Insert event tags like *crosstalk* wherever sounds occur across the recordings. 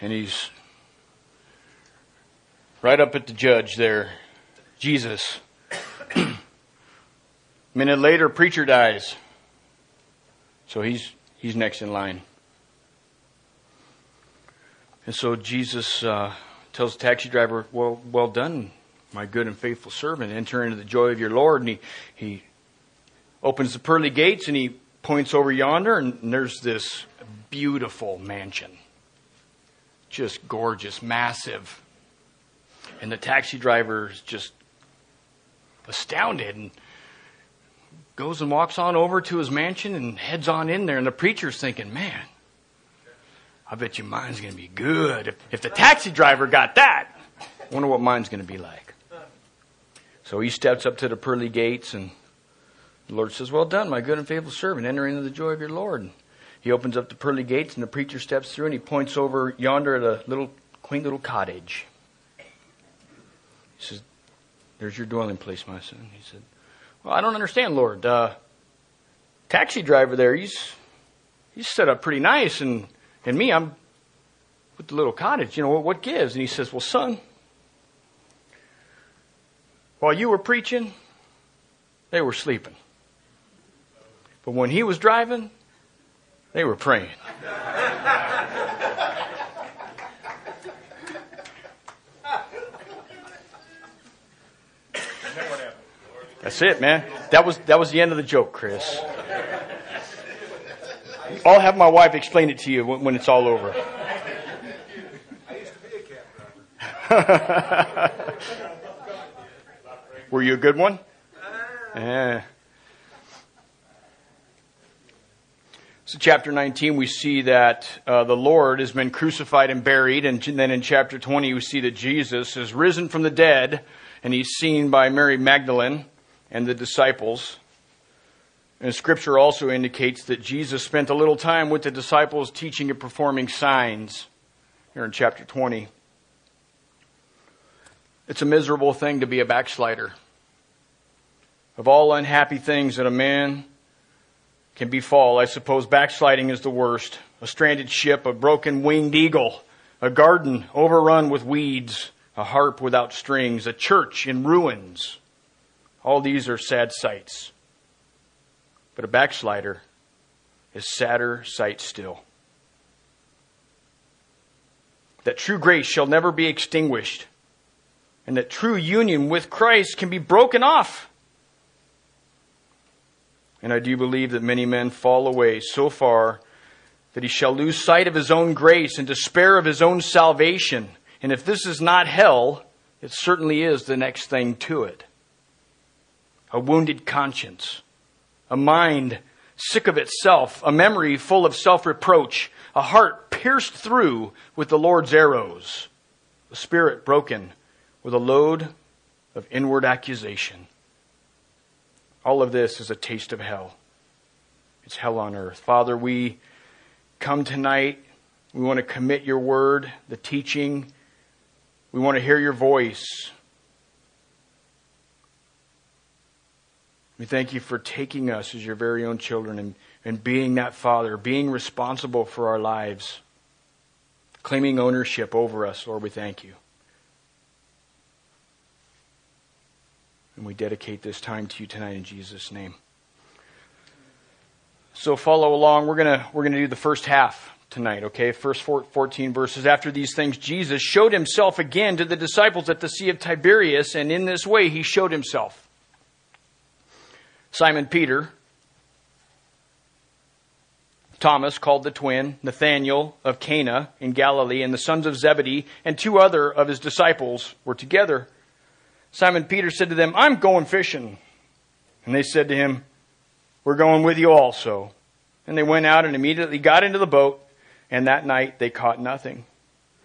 And he's right up at the judge there, Jesus. a *clears throat* minute later, preacher dies. So he's, he's next in line. And so Jesus uh, tells the taxi driver, well, well done, my good and faithful servant. Enter into the joy of your Lord. And he, he opens the pearly gates and he points over yonder, and there's this beautiful mansion. Just gorgeous, massive. And the taxi driver is just astounded and goes and walks on over to his mansion and heads on in there. And the preacher's thinking, man, I bet your mine's going to be good. If, if the taxi driver got that, I wonder what mine's going to be like. So he steps up to the pearly gates and the Lord says, Well done, my good and faithful servant. Enter into the joy of your Lord. He opens up the pearly gates and the preacher steps through and he points over yonder at a little quaint little cottage. He says, There's your dwelling place, my son. He said, Well, I don't understand, Lord. Uh, taxi driver there, he's he's set up pretty nice and and me, I'm with the little cottage. You know, what, what gives? And he says, Well, son, while you were preaching, they were sleeping. But when he was driving, they were praying. That's it, man. That was that was the end of the joke, Chris. I'll have my wife explain it to you when, when it's all over. *laughs* Were you a good one? Yeah. So, chapter 19, we see that uh, the Lord has been crucified and buried. And then in chapter 20, we see that Jesus is risen from the dead and he's seen by Mary Magdalene and the disciples. And scripture also indicates that Jesus spent a little time with the disciples teaching and performing signs here in chapter 20. It's a miserable thing to be a backslider. Of all unhappy things that a man can befall, I suppose backsliding is the worst. A stranded ship, a broken winged eagle, a garden overrun with weeds, a harp without strings, a church in ruins. All these are sad sights. But a backslider is sadder sight still. That true grace shall never be extinguished, and that true union with Christ can be broken off. And I do believe that many men fall away so far that he shall lose sight of his own grace and despair of his own salvation. And if this is not hell, it certainly is the next thing to it. A wounded conscience a mind sick of itself, a memory full of self reproach, a heart pierced through with the Lord's arrows, a spirit broken with a load of inward accusation. All of this is a taste of hell. It's hell on earth. Father, we come tonight. We want to commit your word, the teaching. We want to hear your voice. We thank you for taking us as your very own children and, and being that father, being responsible for our lives, claiming ownership over us. Lord, we thank you. And we dedicate this time to you tonight in Jesus' name. So follow along. We're gonna we're gonna do the first half tonight. Okay, first 14 verses. After these things, Jesus showed himself again to the disciples at the Sea of Tiberias, and in this way he showed himself. Simon Peter, Thomas, called the twin, Nathanael of Cana in Galilee, and the sons of Zebedee, and two other of his disciples were together. Simon Peter said to them, I'm going fishing. And they said to him, We're going with you also. And they went out and immediately got into the boat, and that night they caught nothing.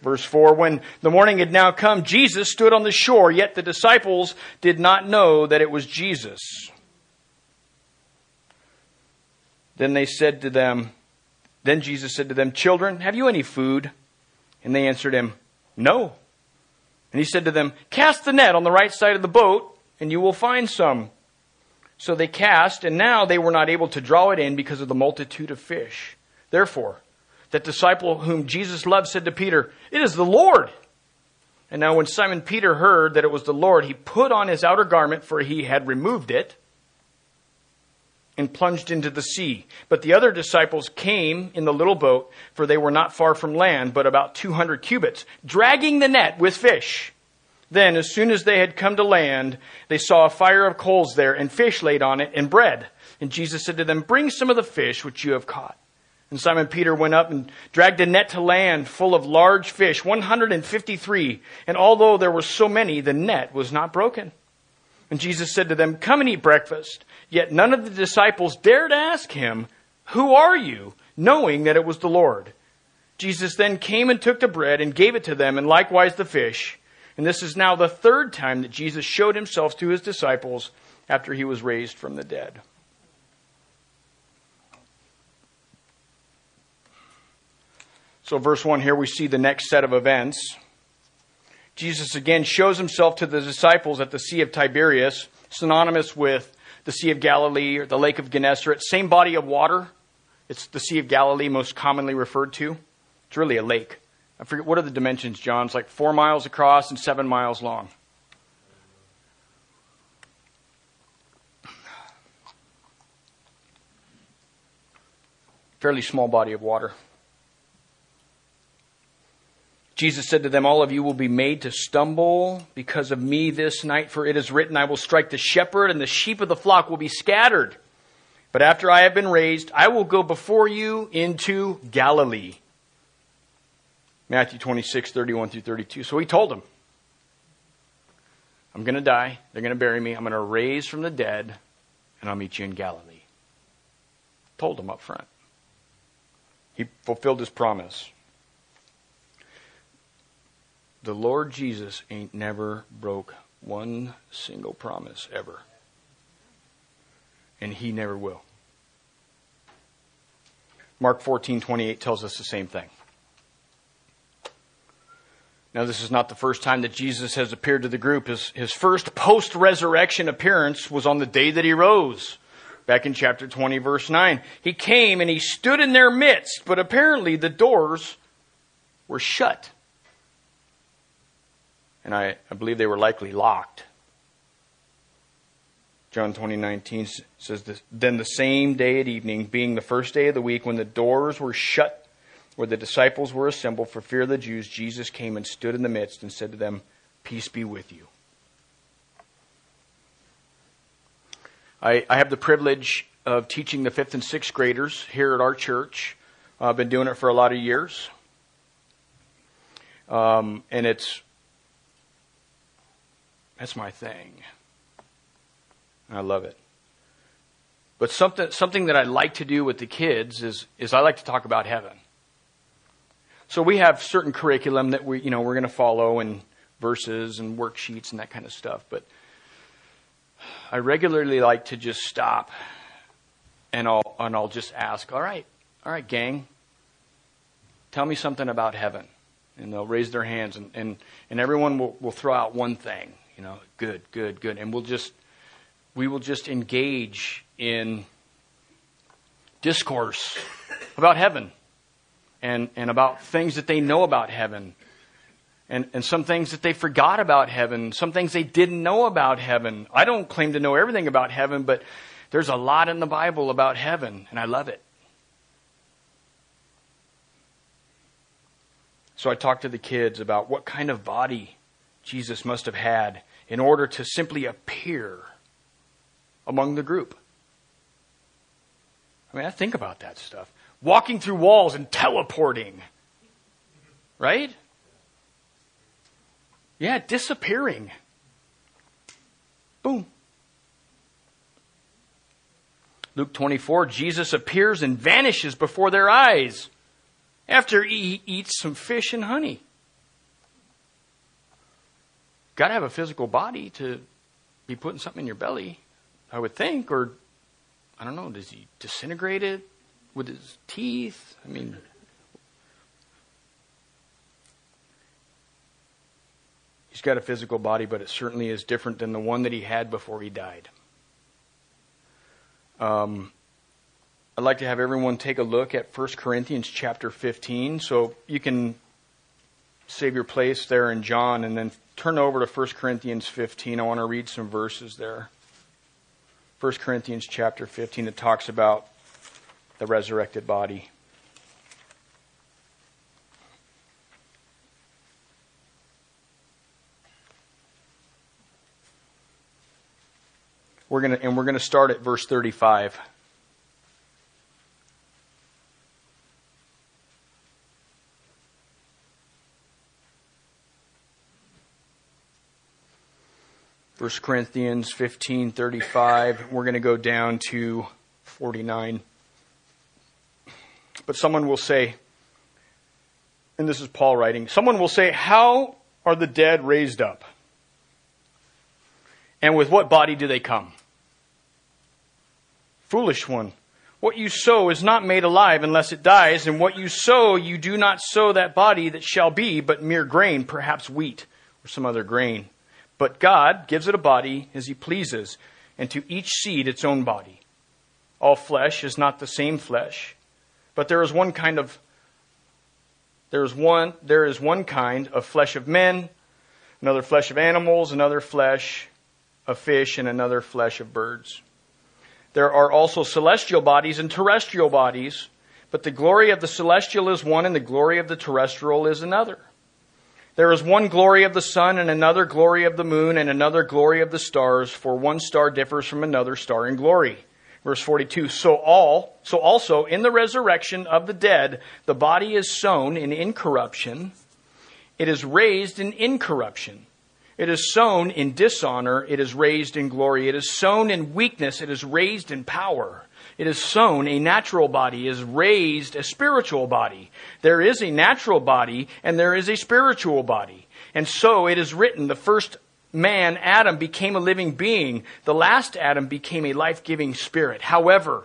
Verse 4 When the morning had now come, Jesus stood on the shore, yet the disciples did not know that it was Jesus. Then they said to them, Then Jesus said to them, Children, have you any food? And they answered him, No. And he said to them, Cast the net on the right side of the boat, and you will find some. So they cast, and now they were not able to draw it in because of the multitude of fish. Therefore, that disciple whom Jesus loved said to Peter, It is the Lord. And now when Simon Peter heard that it was the Lord, he put on his outer garment, for he had removed it, and plunged into the sea. But the other disciples came in the little boat, for they were not far from land, but about 200 cubits, dragging the net with fish. Then, as soon as they had come to land, they saw a fire of coals there, and fish laid on it, and bread. And Jesus said to them, Bring some of the fish which you have caught. And Simon Peter went up and dragged a net to land full of large fish, 153. And although there were so many, the net was not broken. And Jesus said to them, Come and eat breakfast. Yet none of the disciples dared ask him, Who are you? knowing that it was the Lord. Jesus then came and took the bread and gave it to them, and likewise the fish. And this is now the third time that Jesus showed himself to his disciples after he was raised from the dead. So, verse 1 here, we see the next set of events. Jesus again shows himself to the disciples at the Sea of Tiberias, synonymous with the Sea of Galilee or the Lake of Gennesaret. Same body of water. It's the Sea of Galilee, most commonly referred to. It's really a lake. I forget what are the dimensions, John? It's like four miles across and seven miles long. Fairly small body of water. Jesus said to them, All of you will be made to stumble because of me this night, for it is written, I will strike the shepherd, and the sheep of the flock will be scattered. But after I have been raised, I will go before you into Galilee. Matthew 26, 31 through 32. So he told them, I'm going to die. They're going to bury me. I'm going to raise from the dead, and I'll meet you in Galilee. Told them up front. He fulfilled his promise the Lord Jesus ain't never broke one single promise ever. And he never will. Mark 14:28 tells us the same thing. Now, this is not the first time that Jesus has appeared to the group. His, his first post resurrection appearance was on the day that he rose, back in chapter 20, verse 9. He came and he stood in their midst, but apparently the doors were shut and I, I believe they were likely locked. John 20:19 says this, then the same day at evening being the first day of the week when the doors were shut where the disciples were assembled for fear of the Jews Jesus came and stood in the midst and said to them peace be with you I, I have the privilege of teaching the fifth and sixth graders here at our church. I've been doing it for a lot of years. Um, and it's that's my thing. I love it. But something, something that I like to do with the kids is, is I like to talk about heaven. So we have certain curriculum that we, you know, we're going to follow and verses and worksheets and that kind of stuff. But I regularly like to just stop and I'll, and I'll just ask, all right, all right, gang, tell me something about heaven. And they'll raise their hands and, and, and everyone will, will throw out one thing. You know, good, good, good. And we'll just, we will just engage in discourse about heaven and, and about things that they know about heaven and, and some things that they forgot about heaven, some things they didn't know about heaven. I don't claim to know everything about heaven, but there's a lot in the Bible about heaven, and I love it. So I talked to the kids about what kind of body Jesus must have had in order to simply appear among the group. I mean, I think about that stuff. Walking through walls and teleporting. Right? Yeah, disappearing. Boom. Luke 24, Jesus appears and vanishes before their eyes after he eats some fish and honey got to have a physical body to be putting something in your belly, I would think. Or, I don't know, does he disintegrate it with his teeth? I mean, he's got a physical body, but it certainly is different than the one that he had before he died. Um, I'd like to have everyone take a look at 1 Corinthians chapter 15. So you can save your place there in John and then turn over to 1 Corinthians 15. I want to read some verses there. 1 Corinthians chapter 15 that talks about the resurrected body. We're going to, and we're going to start at verse 35. First Corinthians 15:35. We're going to go down to 49. But someone will say, and this is Paul writing, someone will say, How are the dead raised up? And with what body do they come? Foolish one. What you sow is not made alive unless it dies, and what you sow, you do not sow that body that shall be, but mere grain, perhaps wheat or some other grain. But God gives it a body as He pleases, and to each seed its own body. All flesh is not the same flesh, but there is one kind of there is one there is one kind of flesh of men, another flesh of animals, another flesh of fish, and another flesh of birds. There are also celestial bodies and terrestrial bodies, but the glory of the celestial is one, and the glory of the terrestrial is another. There is one glory of the sun, and another glory of the moon, and another glory of the stars, for one star differs from another star in glory. Verse 42. So all, so also in the resurrection of the dead, the body is sown in incorruption. It is raised in incorruption. It is sown in dishonor. It is raised in glory. It is sown in weakness. It is raised in power. It is sown a natural body, is raised a spiritual body. There is a natural body and there is a spiritual body. And so it is written, the first man, Adam, became a living being. The last Adam became a life-giving spirit. However,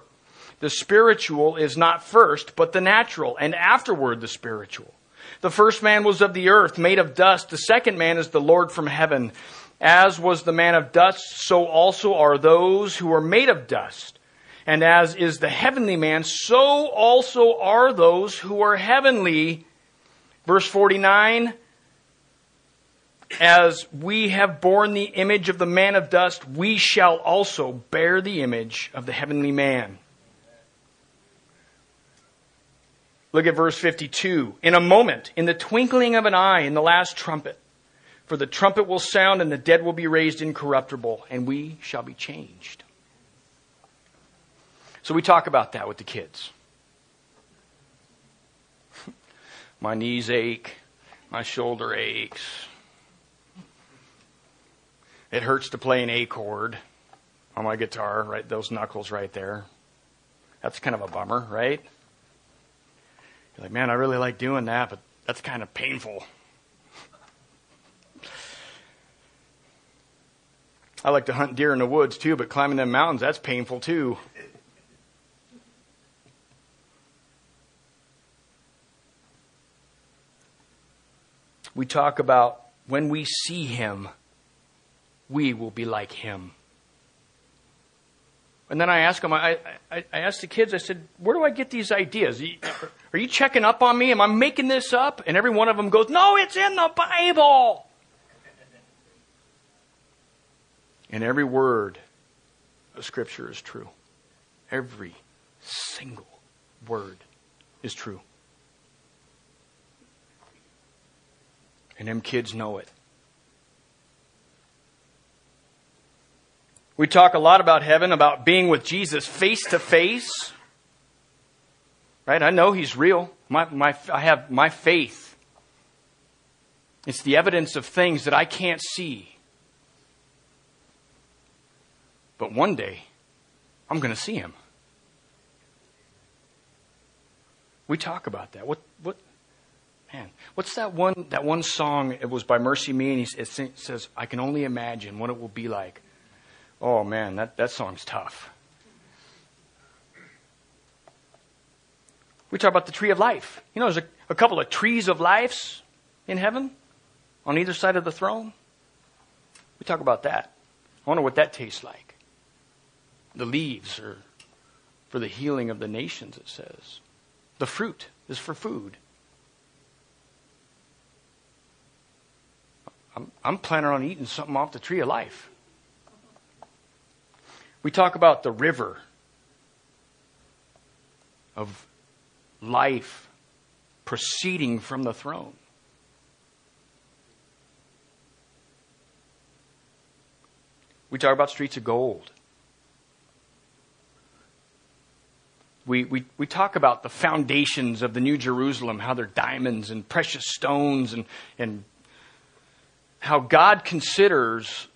the spiritual is not first, but the natural, and afterward the spiritual. The first man was of the earth, made of dust. The second man is the Lord from heaven. As was the man of dust, so also are those who are made of dust. And as is the heavenly man, so also are those who are heavenly. Verse 49 As we have borne the image of the man of dust, we shall also bear the image of the heavenly man. Look at verse 52. In a moment, in the twinkling of an eye, in the last trumpet, for the trumpet will sound and the dead will be raised incorruptible, and we shall be changed. So we talk about that with the kids. *laughs* my knees ache, my shoulder aches. It hurts to play an A chord on my guitar, right? Those knuckles right there. That's kind of a bummer, right? You're like, man, I really like doing that, but that's kind of painful. *laughs* I like to hunt deer in the woods too, but climbing them mountains, that's painful too. We talk about when we see him, we will be like him. And then I ask them, I, I, I asked the kids, I said, where do I get these ideas? Are you checking up on me? Am I making this up? And every one of them goes, no, it's in the Bible. And every word of Scripture is true. Every single word is true. And them kids know it. We talk a lot about heaven, about being with Jesus face to face. Right? I know he's real. My, my, I have my faith. It's the evidence of things that I can't see. But one day, I'm going to see him. We talk about that. What, what, Man, what's that one? That one song. It was by MercyMe, and he, it says, "I can only imagine what it will be like." Oh man, that that song's tough. We talk about the tree of life. You know, there's a, a couple of trees of lives in heaven on either side of the throne. We talk about that. I wonder what that tastes like. The leaves are for the healing of the nations, it says. The fruit is for food. I'm, I'm planning on eating something off the tree of life. We talk about the river of life proceeding from the throne. We talk about streets of gold. We, we, we talk about the foundations of the New Jerusalem, how they're diamonds and precious stones, and, and how God considers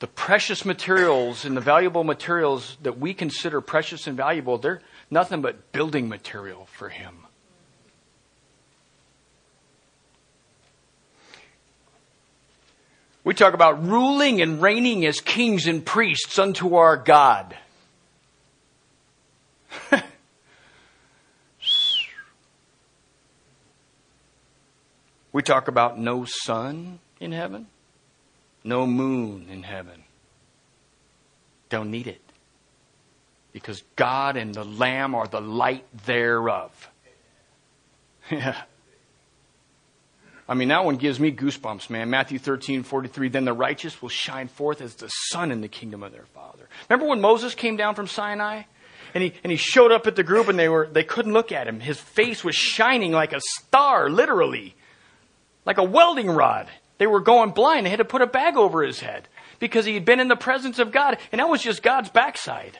the precious materials and the valuable materials that we consider precious and valuable, they're nothing but building material for Him. We talk about ruling and reigning as kings and priests unto our God. *laughs* we talk about no sun in heaven, no moon in heaven. Don't need it. Because God and the Lamb are the light thereof. *laughs* Yeah. I mean, that one gives me goosebumps, man. Matthew 13, 43. Then the righteous will shine forth as the sun in the kingdom of their Father. Remember when Moses came down from Sinai? And he, and he showed up at the group and they were, they couldn't look at him. His face was shining like a star, literally. Like a welding rod. They were going blind. They had to put a bag over his head because he had been in the presence of God. And that was just God's backside.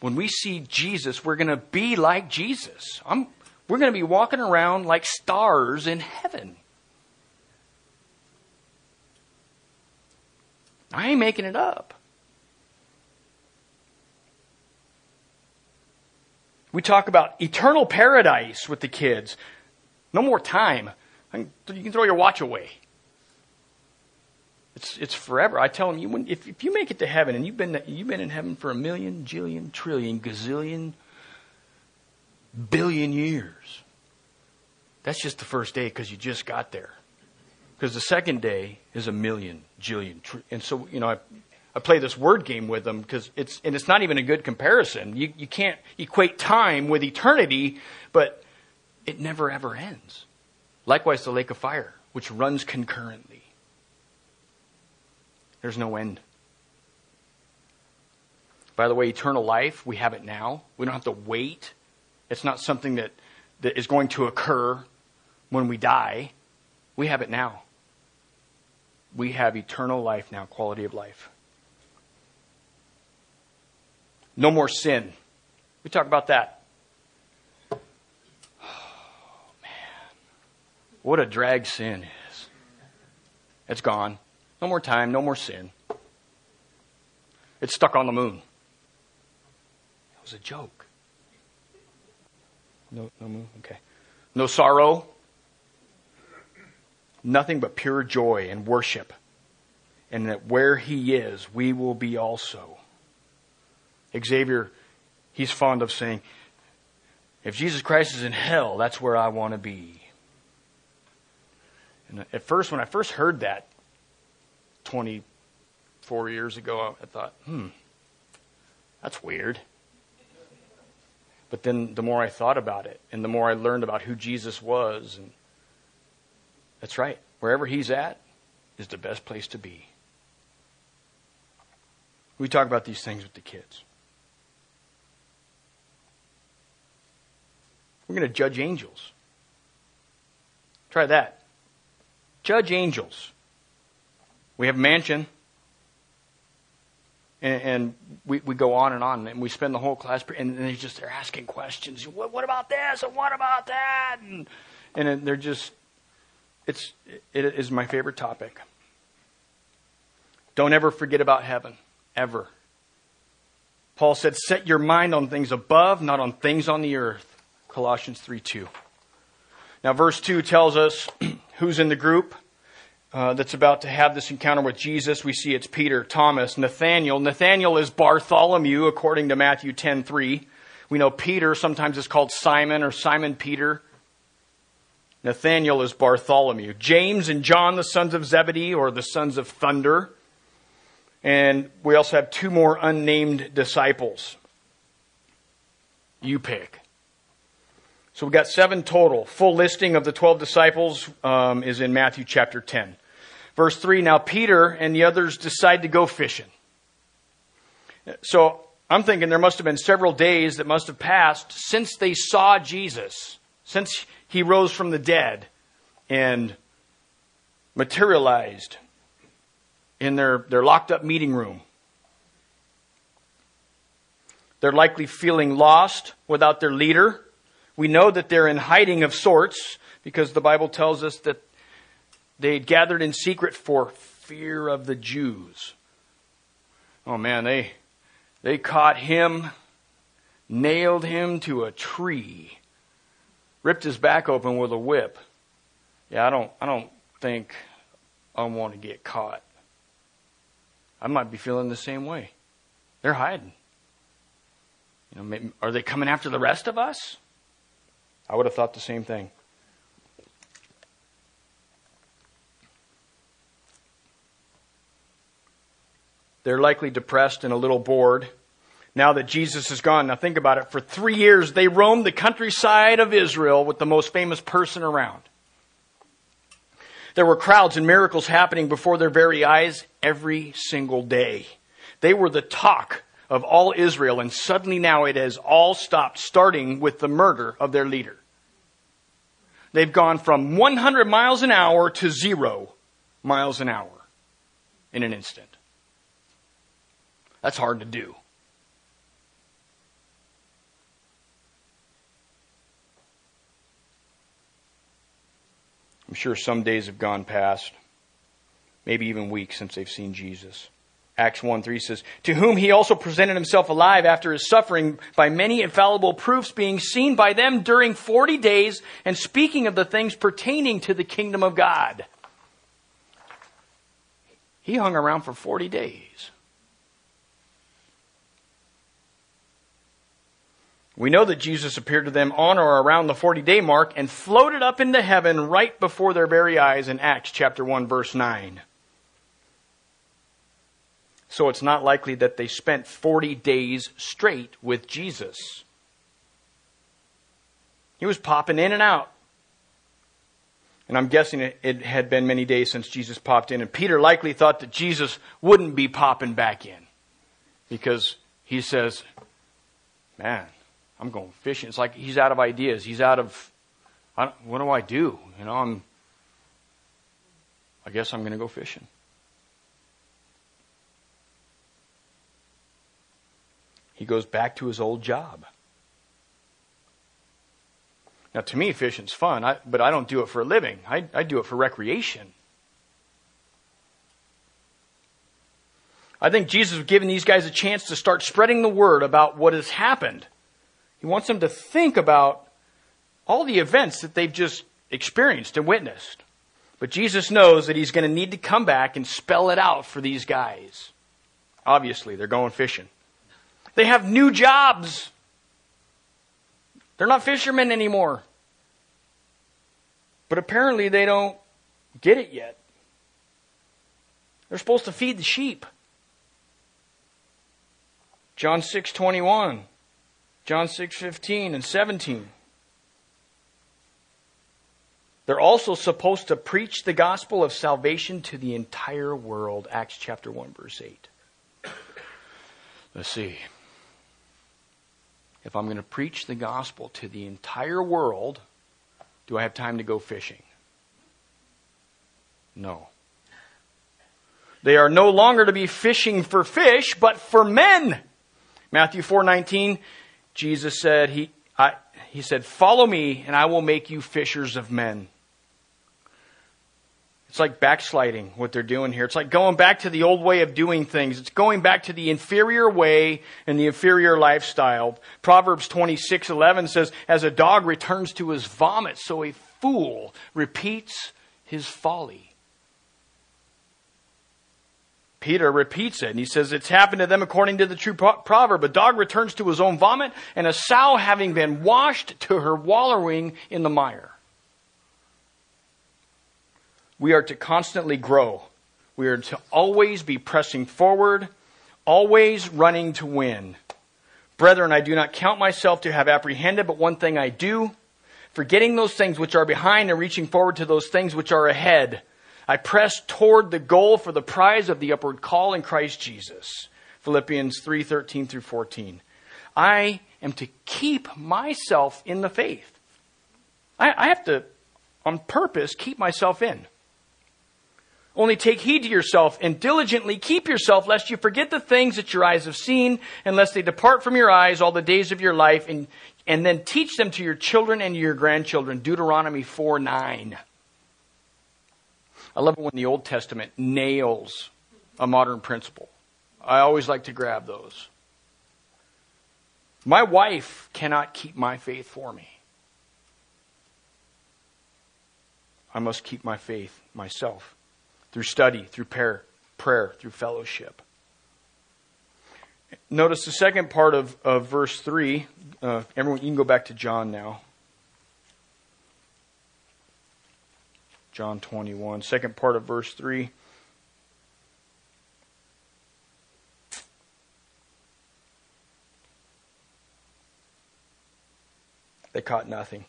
When we see Jesus, we're going to be like Jesus. I'm, we're going to be walking around like stars in heaven. I ain't making it up. We talk about eternal paradise with the kids. No more time. You can throw your watch away. It's, it's forever. I tell them, you, if, if you make it to heaven and you've been, you've been in heaven for a million, jillion, trillion, gazillion, billion years. That's just the first day because you just got there. Because the second day is a million, jillion, tr- and so you know I, I play this word game with them because it's and it's not even a good comparison. You you can't equate time with eternity, but it never ever ends. Likewise, the lake of fire, which runs concurrently. There's no end. By the way, eternal life, we have it now. We don't have to wait it's not something that, that is going to occur when we die. We have it now. We have eternal life now, quality of life. No more sin. We talk about that. Oh, man. What a drag sin is. It's gone. No more time, no more sin. It's stuck on the moon. It was a joke. No, no move? Okay. No sorrow. Nothing but pure joy and worship. And that where he is, we will be also. Xavier, he's fond of saying, if Jesus Christ is in hell, that's where I want to be. And at first, when I first heard that 24 years ago, I thought, hmm, that's weird. But then the more I thought about it and the more I learned about who Jesus was, and that's right. Wherever he's at is the best place to be. We talk about these things with the kids. We're going to judge angels. Try that. Judge angels. We have mansion. And, and we, we go on and on, and we spend the whole class, and they're just they're asking questions. What, what about this? And what about that? And, and they're just, it's it is my favorite topic. Don't ever forget about heaven, ever. Paul said, "Set your mind on things above, not on things on the earth." Colossians three two. Now, verse two tells us *clears throat* who's in the group uh, that's about to have this encounter with Jesus. We see it's Peter, Thomas, Nathaniel. Nathaniel is Bartholomew, according to Matthew 10:3. We know Peter sometimes is called Simon or Simon Peter. Nathaniel is Bartholomew. James and John, the sons of Zebedee, or the sons of thunder. And we also have two more unnamed disciples. You pick. So we've got seven total. Full listing of the 12 disciples um, is in Matthew chapter 10. Verse 3 Now Peter and the others decide to go fishing. So I'm thinking there must have been several days that must have passed since they saw Jesus, since he rose from the dead and materialized in their, their locked up meeting room. They're likely feeling lost without their leader. We know that they're in hiding of sorts because the Bible tells us that they gathered in secret for fear of the Jews. Oh man, they they caught him, nailed him to a tree, ripped his back open with a whip. Yeah, I don't I don't think I want to get caught. I might be feeling the same way. They're hiding. You know, maybe, are they coming after the rest of us? I would have thought the same thing. They're likely depressed and a little bored now that Jesus is gone. Now think about it. For three years, they roamed the countryside of Israel with the most famous person around. There were crowds and miracles happening before their very eyes every single day. They were the talk of all Israel, and suddenly now it has all stopped, starting with the murder of their leader. They've gone from 100 miles an hour to zero miles an hour in an instant. That's hard to do. I'm sure some days have gone past, maybe even weeks since they've seen Jesus. Acts 1 3 says, To whom he also presented himself alive after his suffering by many infallible proofs, being seen by them during 40 days, and speaking of the things pertaining to the kingdom of God. He hung around for 40 days. We know that Jesus appeared to them on or around the 40 day mark and floated up into heaven right before their very eyes in Acts chapter 1 verse 9. So it's not likely that they spent 40 days straight with Jesus. He was popping in and out. And I'm guessing it, it, had been many days since Jesus popped in. And Peter likely thought that Jesus wouldn't be popping back in. Because he says, Man, I'm going fishing. It's like he's out of ideas. He's out of, what do I do? You know, I'm, I guess I'm going to go fishing. He goes back to his old job. Now, to me, fishing's fun, I, but I don't do it for a living. I, I do it for recreation. I think Jesus was giving these guys a chance to start spreading the word about what has happened. He wants them to think about all the events that they've just experienced and witnessed. But Jesus knows that he's going to need to come back and spell it out for these guys. Obviously, they're going fishing. They have new jobs. They're not fishermen anymore. But apparently they don't get it yet. They're supposed to feed the sheep. John 6:21. John 6:15 and 17. They're also supposed to preach the gospel of salvation to the entire world. Acts chapter 1 verse 8. Let's see. If I'm going to preach the gospel to the entire world, do I have time to go fishing? No. They are no longer to be fishing for fish, but for men. Matthew 4:19 Jesus said, he, I, he said, follow me and I will make you fishers of men. It's like backsliding what they're doing here. It's like going back to the old way of doing things. It's going back to the inferior way and the inferior lifestyle. Proverbs 26:11 says, "As a dog returns to his vomit, so a fool repeats his folly." Peter repeats it and he says, It's happened to them according to the true proverb. A dog returns to his own vomit, and a sow having been washed to her wallowing in the mire. We are to constantly grow. We are to always be pressing forward, always running to win. Brethren, I do not count myself to have apprehended, but one thing I do, forgetting those things which are behind and reaching forward to those things which are ahead. I press toward the goal for the prize of the upward call in Christ Jesus. Philippians 3:13 through 14. I am to keep myself in the faith. I, I have to, on purpose, keep myself in. Only take heed to yourself and diligently keep yourself, lest you forget the things that your eyes have seen, and lest they depart from your eyes all the days of your life, and, and then teach them to your children and your grandchildren. Deuteronomy 4 9. I love it when the Old Testament nails a modern principle. I always like to grab those. My wife cannot keep my faith for me. I must keep my faith myself through study, through prayer, prayer through fellowship. Notice the second part of, of verse 3. Uh, everyone, you can go back to John now. John 21, second part of verse 3. They caught nothing.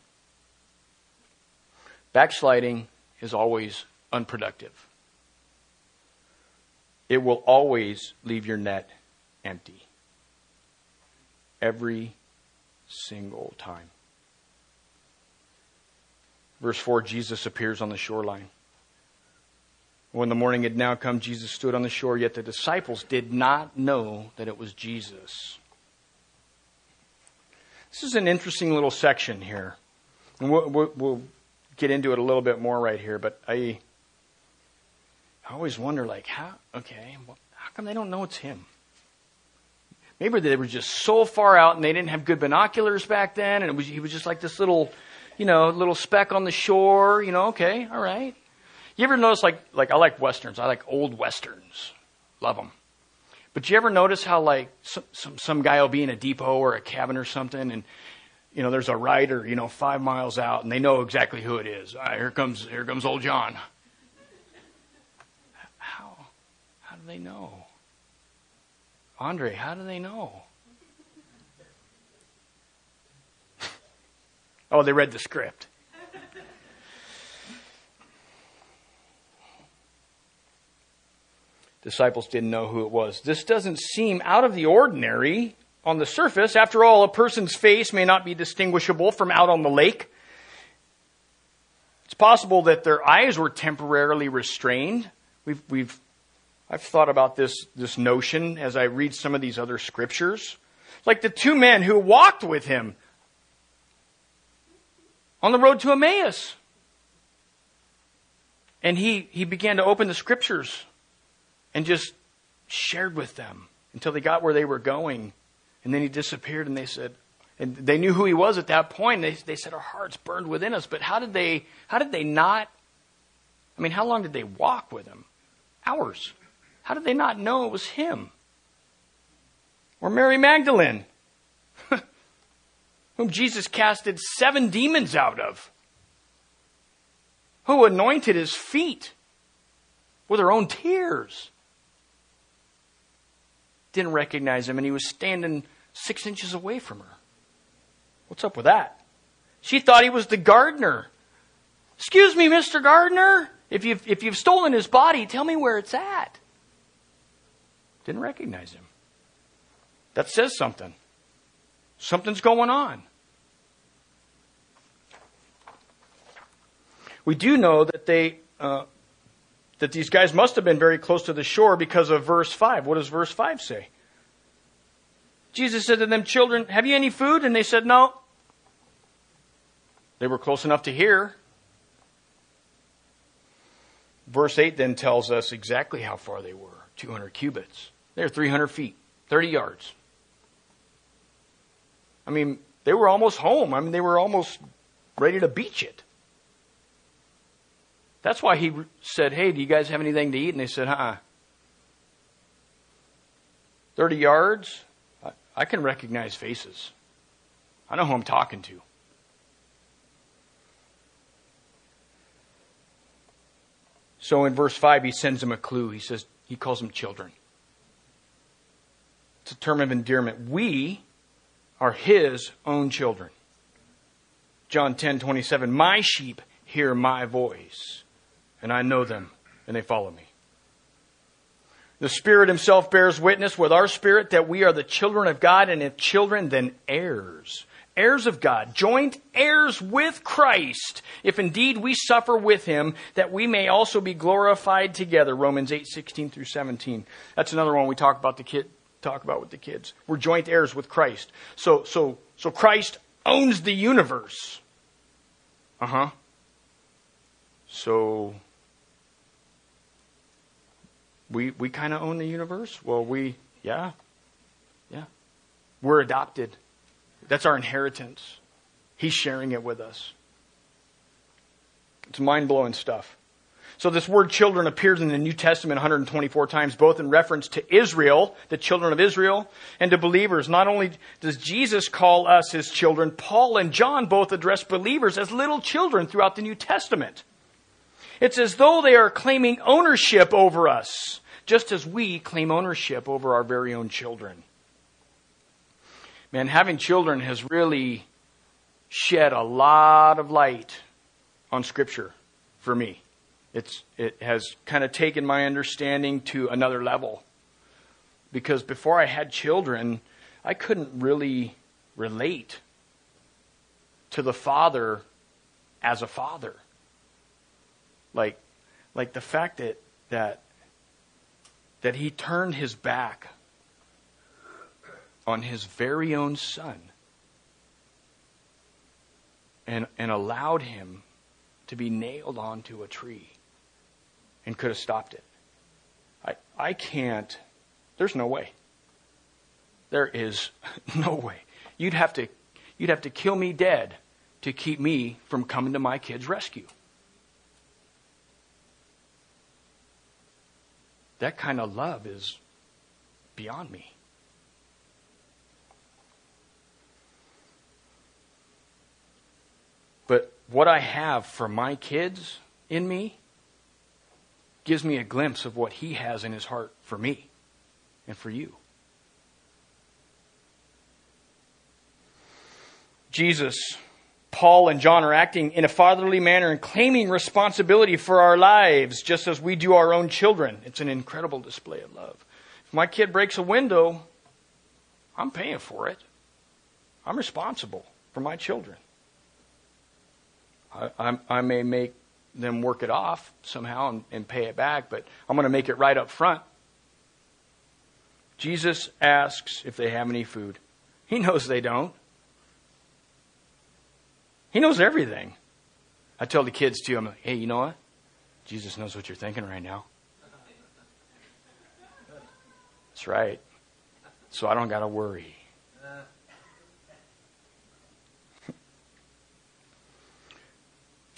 Backsliding is always unproductive. It will always leave your net empty. Every single time. Verse 4 Jesus appears on the shoreline. When the morning had now come, Jesus stood on the shore, yet the disciples did not know that it was Jesus. This is an interesting little section here. And we'll, we'll, we'll get into it a little bit more right here, but I, I always wonder, like, how, okay, well, how come they don't know it's him? Maybe they were just so far out and they didn't have good binoculars back then, and it was, he was just like this little, you know, little speck on the shore, you know, okay, all right. You ever notice, like, like I like westerns, I like old westerns, love them. But you ever notice how, like, some, some, some guy will be in a depot or a cabin or something, and you know, there's a rider, you know, five miles out, and they know exactly who it is. Right, here comes, here comes old John. How, how do they know? Andre, how do they know? *laughs* oh, they read the script. *laughs* Disciples didn't know who it was. This doesn't seem out of the ordinary on the surface. After all, a person's face may not be distinguishable from out on the lake. It's possible that their eyes were temporarily restrained. We've, we've, I've thought about this, this notion as I read some of these other scriptures. Like the two men who walked with him on the road to Emmaus. And he, he began to open the scriptures and just shared with them until they got where they were going. And then he disappeared, and they said, and they knew who he was at that point. They, they said, Our hearts burned within us. But how did they, how did they not? I mean, how long did they walk with him? Hours. How did they not know it was him? Or Mary Magdalene, *laughs* whom Jesus casted seven demons out of, who anointed his feet with her own tears didn't recognize him, and he was standing six inches away from her. What's up with that? She thought he was the gardener. Excuse me, Mr. Gardener. If you've, if you've stolen his body, tell me where it's at. Didn't recognize him. That says something. Something's going on. We do know that they uh, that these guys must have been very close to the shore because of verse 5. What does verse 5 say? Jesus said to them, Children, have you any food? And they said, No. They were close enough to hear. Verse 8 then tells us exactly how far they were 200 cubits. They're 300 feet, 30 yards. I mean, they were almost home. I mean, they were almost ready to beach it. That's why he said, Hey, do you guys have anything to eat? And they said, Uh uh 30 yards? I can recognize faces. I know who I'm talking to. So in verse 5, he sends them a clue. He says, he calls them children. It's a term of endearment. We are his own children. John 10 27, my sheep hear my voice, and I know them, and they follow me. The Spirit Himself bears witness with our spirit that we are the children of God, and if children, then heirs. Heirs of God, joint heirs with Christ, if indeed we suffer with Him, that we may also be glorified together. Romans 8, 16 through 17. That's another one we talk about the kid, talk about with the kids. We're joint heirs with Christ. So, so, so Christ owns the universe. Uh huh. So we we kind of own the universe. Well, we yeah, yeah, we're adopted. That's our inheritance. He's sharing it with us. It's mind blowing stuff. So this word children appears in the New Testament 124 times, both in reference to Israel, the children of Israel, and to believers. Not only does Jesus call us his children, Paul and John both address believers as little children throughout the New Testament. It's as though they are claiming ownership over us, just as we claim ownership over our very own children. Man, having children has really shed a lot of light on Scripture for me. It's, it has kind of taken my understanding to another level. Because before I had children, I couldn't really relate to the father as a father. Like, like the fact that, that, that he turned his back on his very own son and, and allowed him to be nailed onto a tree and could have stopped it. I, I can't, there's no way. There is *laughs* no way. You'd have to, you'd have to kill me dead to keep me from coming to my kid's rescue. That kind of love is beyond me. But what I have for my kids in me gives me a glimpse of what he has in his heart for me and for you. Jesus, Paul, and John are acting in a fatherly manner and claiming responsibility for our lives just as we do our own children. It's an incredible display of love. If my kid breaks a window, I'm paying for it. I'm responsible for my children. I, I, I may make them work it off somehow and, and pay it back, but I'm going to make it right up front. Jesus asks if they have any food. He knows they don't. He knows everything. I tell the kids too, I'm like, hey, you know what? Jesus knows what you're thinking right now. That's right. So I don't got to worry.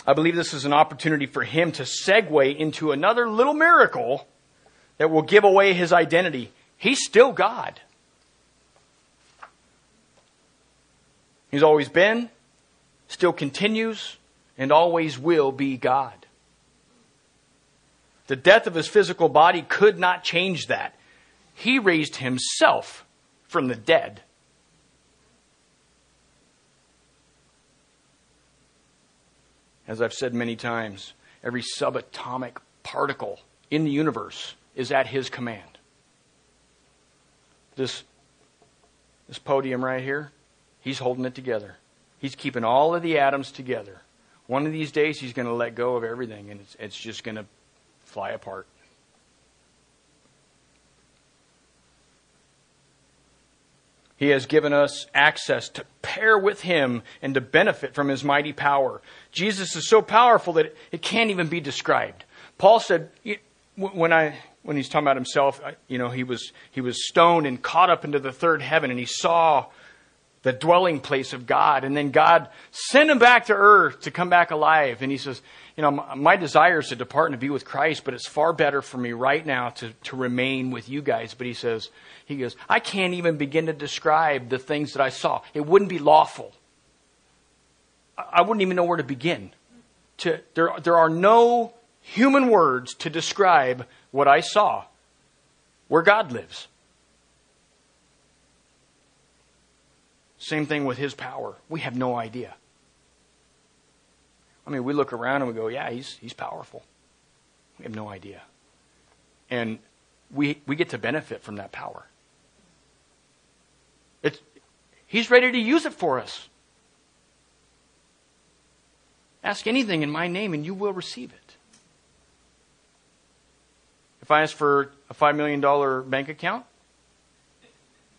I believe this is an opportunity for him to segue into another little miracle that will give away his identity. He's still God. He's always been, still continues, and always will be God. The death of his physical body could not change that. He raised himself from the dead. As I've said many times, every subatomic particle in the universe is at his command. This, this podium right here, he's holding it together. He's keeping all of the atoms together. One of these days, he's going to let go of everything, and it's, it's just going to fly apart. He has given us access to pair with Him and to benefit from His mighty power. Jesus is so powerful that it can't even be described. Paul said, when I, when he's talking about himself, you know, he was, he was stoned and caught up into the third heaven and he saw the dwelling place of God. And then God sent him back to earth to come back alive. And he says, you know, my desire is to depart and to be with Christ, but it's far better for me right now to, to remain with you guys. But he says, he goes, I can't even begin to describe the things that I saw. It wouldn't be lawful. I wouldn't even know where to begin. To, there, there are no human words to describe what I saw, where God lives. Same thing with his power. We have no idea. I mean, we look around and we go, yeah, he's, he's powerful. We have no idea. And we, we get to benefit from that power. It's, he's ready to use it for us. Ask anything in my name and you will receive it. If I ask for a $5 million bank account,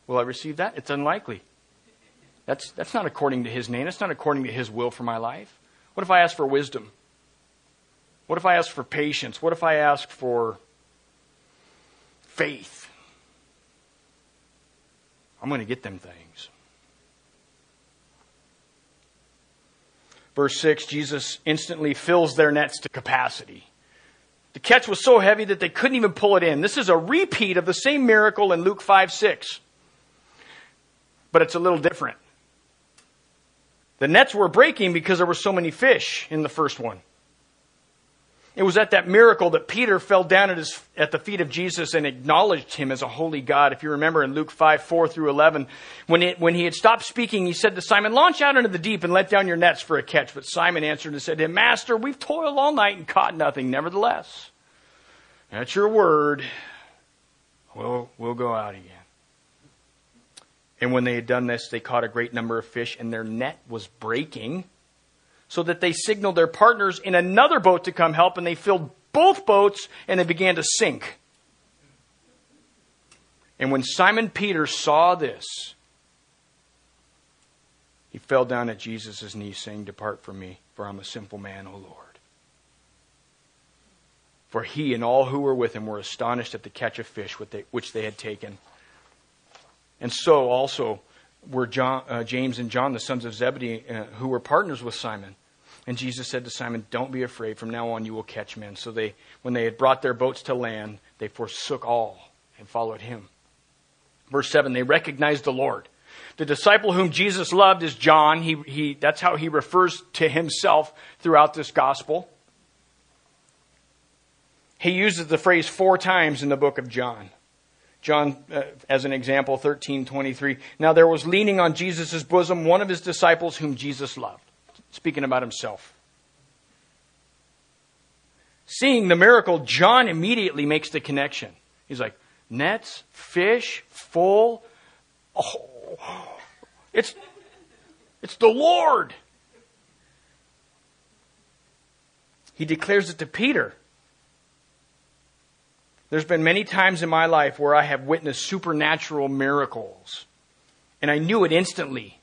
will I receive that? It's unlikely. That's, that's not according to his name. That's not according to his will for my life. What if I ask for wisdom? What if I ask for patience? What if I ask for faith? I'm going to get them things. Verse 6 Jesus instantly fills their nets to capacity. The catch was so heavy that they couldn't even pull it in. This is a repeat of the same miracle in Luke 5 6. But it's a little different. The nets were breaking because there were so many fish in the first one. It was at that miracle that Peter fell down at, his, at the feet of Jesus and acknowledged him as a holy God. If you remember in Luke 5, 4 through 11, when, it, when he had stopped speaking, he said to Simon, Launch out into the deep and let down your nets for a catch. But Simon answered and said to him, Master, we've toiled all night and caught nothing. Nevertheless, at your word. We'll, we'll go out again. And when they had done this, they caught a great number of fish, and their net was breaking so that they signaled their partners in another boat to come help, and they filled both boats and they began to sink. And when Simon Peter saw this, he fell down at Jesus' knees, saying, Depart from me, for I'm a sinful man, O Lord. For he and all who were with him were astonished at the catch of fish which they had taken. And so also were John, uh, James and John, the sons of Zebedee, uh, who were partners with Simon. And Jesus said to Simon, Don't be afraid. From now on, you will catch men. So they, when they had brought their boats to land, they forsook all and followed him. Verse 7 They recognized the Lord. The disciple whom Jesus loved is John. He, he, that's how he refers to himself throughout this gospel. He uses the phrase four times in the book of John. John, uh, as an example, 13, 23. Now there was leaning on Jesus' bosom one of his disciples whom Jesus loved speaking about himself. Seeing the miracle, John immediately makes the connection. He's like, nets, fish, full. Oh, it's, it's the Lord. He declares it to Peter. There's been many times in my life where I have witnessed supernatural miracles, and I knew it instantly.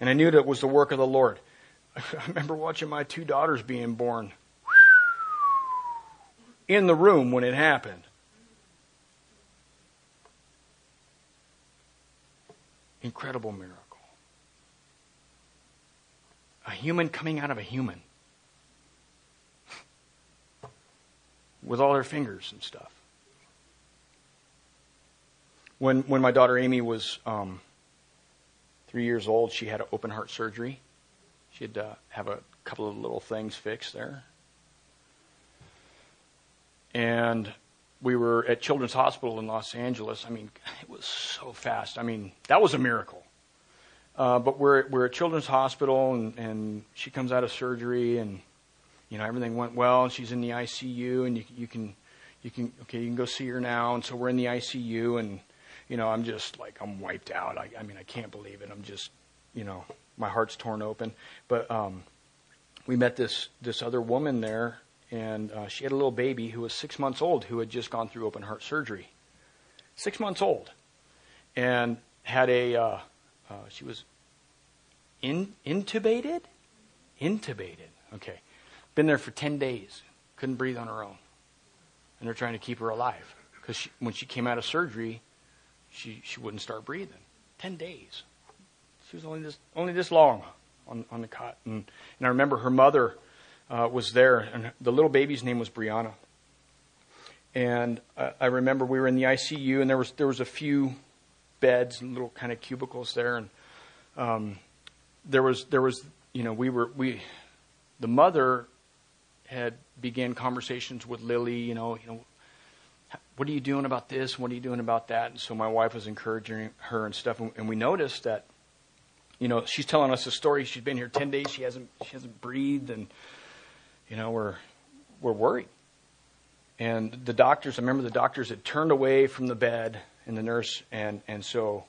And I knew that it was the work of the Lord. *laughs* I remember watching my two daughters being born in the room when it happened. Incredible miracle. A human coming out of a human with all her fingers and stuff. When, when my daughter Amy was um, three years old, she had an open heart surgery. She had to have a couple of little things fixed there. And we were at Children's Hospital in Los Angeles. I mean, it was so fast. I mean, that was a miracle. Uh, but we're we're at Children's Hospital, and, and she comes out of surgery, and you know everything went well, and she's in the ICU, and you you can you can okay you can go see her now, and so we're in the ICU, and you know, I'm just like, I'm wiped out. I, I mean, I can't believe it. I'm just, you know, my heart's torn open. But um, we met this this other woman there, and uh, she had a little baby who was six months old who had just gone through open heart surgery. Six months old, and had a uh, uh, she was in, intubated, intubated. Okay, been there for ten days, couldn't breathe on her own, and they're trying to keep her alive because when she came out of surgery, she, she wouldn't start breathing. Ten days. She was only this, only this long on, on the cot. And, and I remember her mother uh, was there, and the little baby's name was Brianna. And I, I remember we were in the ICU, and there was, there was a few beds, little kind of cubicles there. And um, there was, there was, you know, we were, we, the mother had began conversations with Lily. You know, you know, what are you doing about this? What are you doing about that? And so my wife was encouraging her and stuff, and, we noticed that, you know, she's telling us a story. She's been here ten days. She hasn't she hasn't breathed, and you know, we're we're worried. And the doctors, I remember the doctors had turned away from the bed and the nurse, and, and so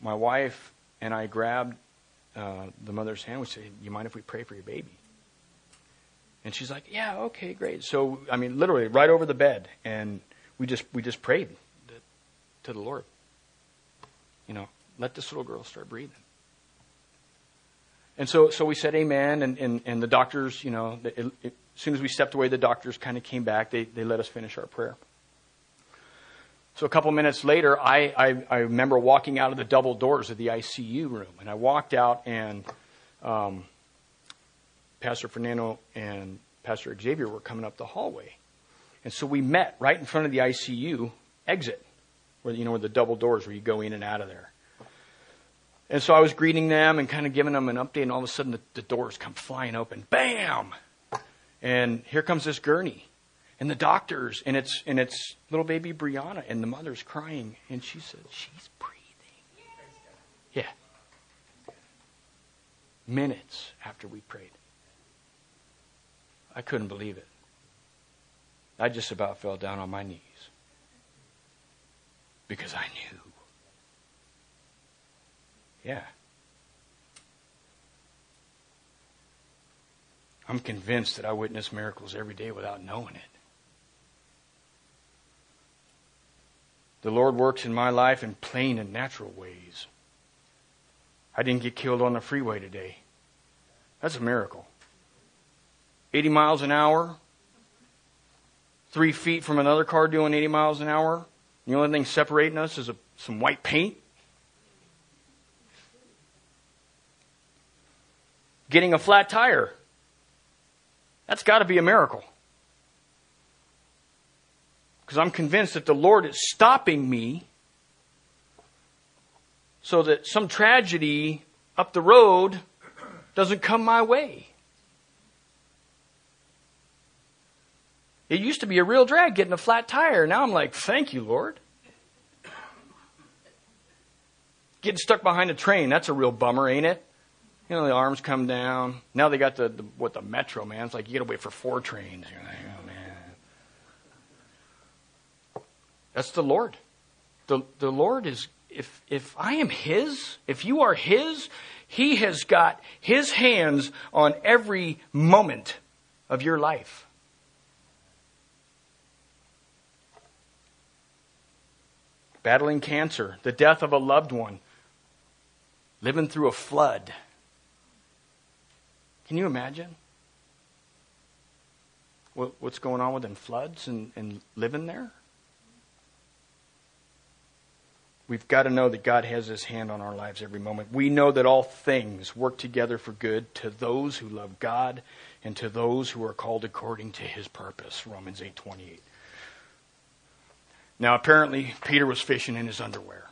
my wife and I grabbed uh, the mother's hand. We said, You mind if we pray for your baby? And she's like, Yeah, okay, great. So, I mean, literally right over the bed. And we just, we just prayed to the Lord. You know, let this little girl start breathing. And so, so we said amen, and, and, and the doctors, you know, it, it, as soon as we stepped away, the doctors kind of came back. They, they let us finish our prayer. So a couple minutes later, I, I, I remember walking out of the double doors of the ICU room. And I walked out, and um, Pastor Fernando and Pastor Xavier were coming up the hallway. And so we met right in front of the ICU exit, where, you know, where the double doors where you go in and out of there. And so I was greeting them and kind of giving them an update, and all of a sudden the, the doors come flying open. Bam! And here comes this gurney. And the doctors, and it's, and it's little baby Brianna, and the mother's crying. And she said, She's breathing. Yeah. Minutes after we prayed. I couldn't believe it. I just about fell down on my knees because I knew. Yeah. I'm convinced that I witness miracles every day without knowing it. The Lord works in my life in plain and natural ways. I didn't get killed on the freeway today. That's a miracle. 80 miles an hour, three feet from another car doing 80 miles an hour. The only thing separating us is a, some white paint. Getting a flat tire. That's got to be a miracle. Because I'm convinced that the Lord is stopping me so that some tragedy up the road doesn't come my way. It used to be a real drag getting a flat tire. Now I'm like, thank you, Lord. Getting stuck behind a train, that's a real bummer, ain't it? You know, the arms come down. Now they got the, the what the metro, man. It's like you got to wait for four trains. You're like, oh man. That's the Lord. The the Lord is if if I am His, if you are His, He has got His hands on every moment of your life. Battling cancer, the death of a loved one, living through a flood. Can you imagine what, what's going on with them floods and, and living there? We've got to know that God has His hand on our lives every moment. We know that all things work together for good to those who love God and to those who are called according to His purpose. Romans eight twenty eight. Now, apparently, Peter was fishing in his underwear.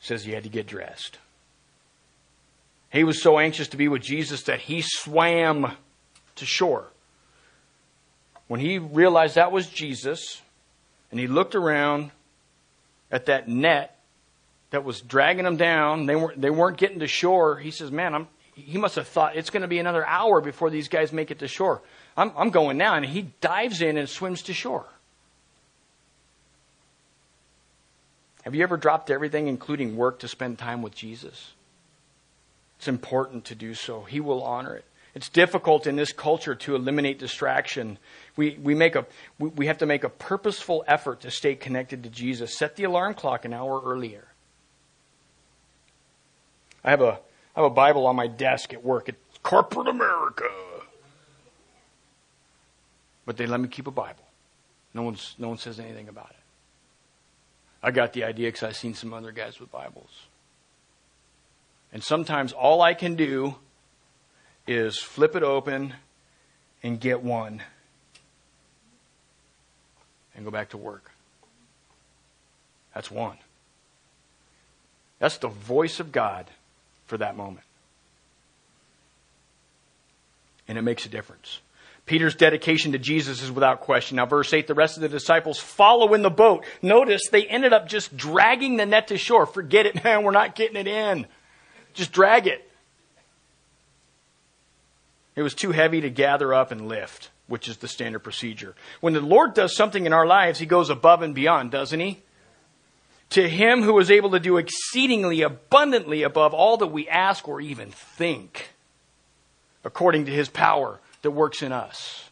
Says he had to get dressed. He was so anxious to be with Jesus that he swam to shore. When he realized that was Jesus, and he looked around at that net that was dragging him down, they weren't, they weren't getting to shore. He says, Man, I'm, he must have thought it's going to be another hour before these guys make it to shore. I'm, I'm going now. And he dives in and swims to shore. Have you ever dropped everything, including work, to spend time with Jesus? It's important to do so. He will honor it. It's difficult in this culture to eliminate distraction. We, we, make a, we, we have to make a purposeful effort to stay connected to Jesus. Set the alarm clock an hour earlier. I have a, I have a Bible on my desk at work. It's corporate America. But they let me keep a Bible. No, one's, no one says anything about it. I got the idea because I've seen some other guys with Bibles. And sometimes all I can do is flip it open and get one and go back to work. That's one. That's the voice of God for that moment. And it makes a difference. Peter's dedication to Jesus is without question. Now, verse 8, the rest of the disciples follow in the boat. Notice they ended up just dragging the net to shore. Forget it, *laughs* man, we're not getting it in. Just drag it. It was too heavy to gather up and lift, which is the standard procedure. When the Lord does something in our lives, He goes above and beyond, doesn't He? To Him who is able to do exceedingly abundantly above all that we ask or even think, according to His power that works in us.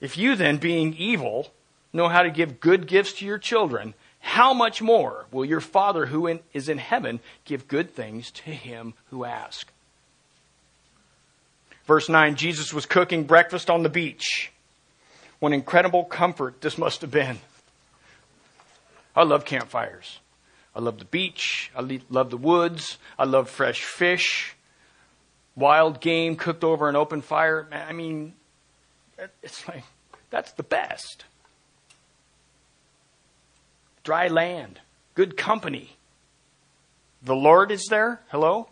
If you then, being evil, know how to give good gifts to your children, how much more will your Father who in, is in heaven give good things to him who asks? Verse 9 Jesus was cooking breakfast on the beach. What incredible comfort this must have been. I love campfires. I love the beach. I love the woods. I love fresh fish wild game cooked over an open fire. I mean, it's like, that's the best. Dry land, good company. The Lord is there. Hello?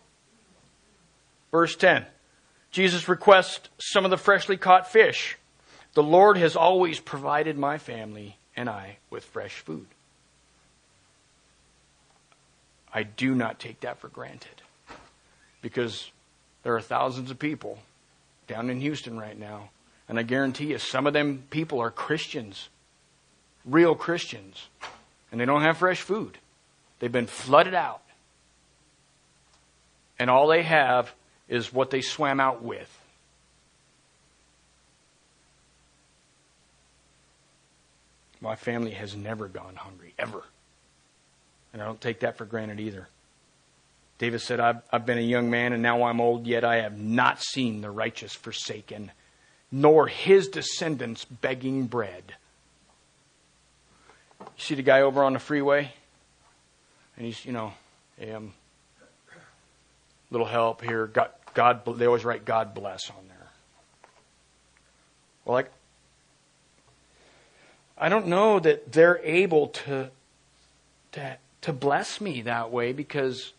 Verse 10 Jesus requests some of the freshly caught fish. The Lord has always provided my family and I with fresh food. I do not take that for granted because there are thousands of people down in Houston right now. And I guarantee you, some of them people are Christians, real Christians, and they don't have fresh food. They've been flooded out. And all they have is what they swam out with. My family has never gone hungry, ever. And I don't take that for granted either. David said, I've, I've been a young man and now I'm old, yet I have not seen the righteous forsaken, nor his descendants begging bread. You see the guy over on the freeway? And he's, you know, um, little help here. God, God, they always write God bless on there. Well, like, I don't know that they're able to, to, to bless me that way because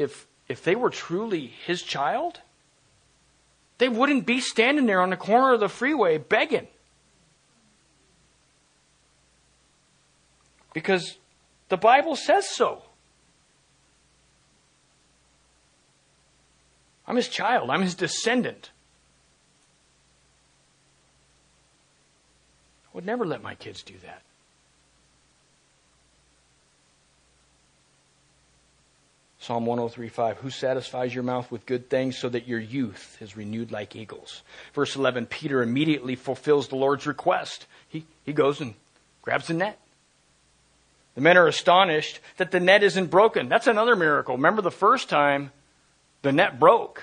if, if they were truly his child, they wouldn't be standing there on the corner of the freeway begging. Because the Bible says so. I'm his child, I'm his descendant. I would never let my kids do that. Psalm 103:5 Who satisfies your mouth with good things so that your youth is renewed like eagles. Verse 11 Peter immediately fulfills the Lord's request. He he goes and grabs the net. The men are astonished that the net isn't broken. That's another miracle. Remember the first time the net broke.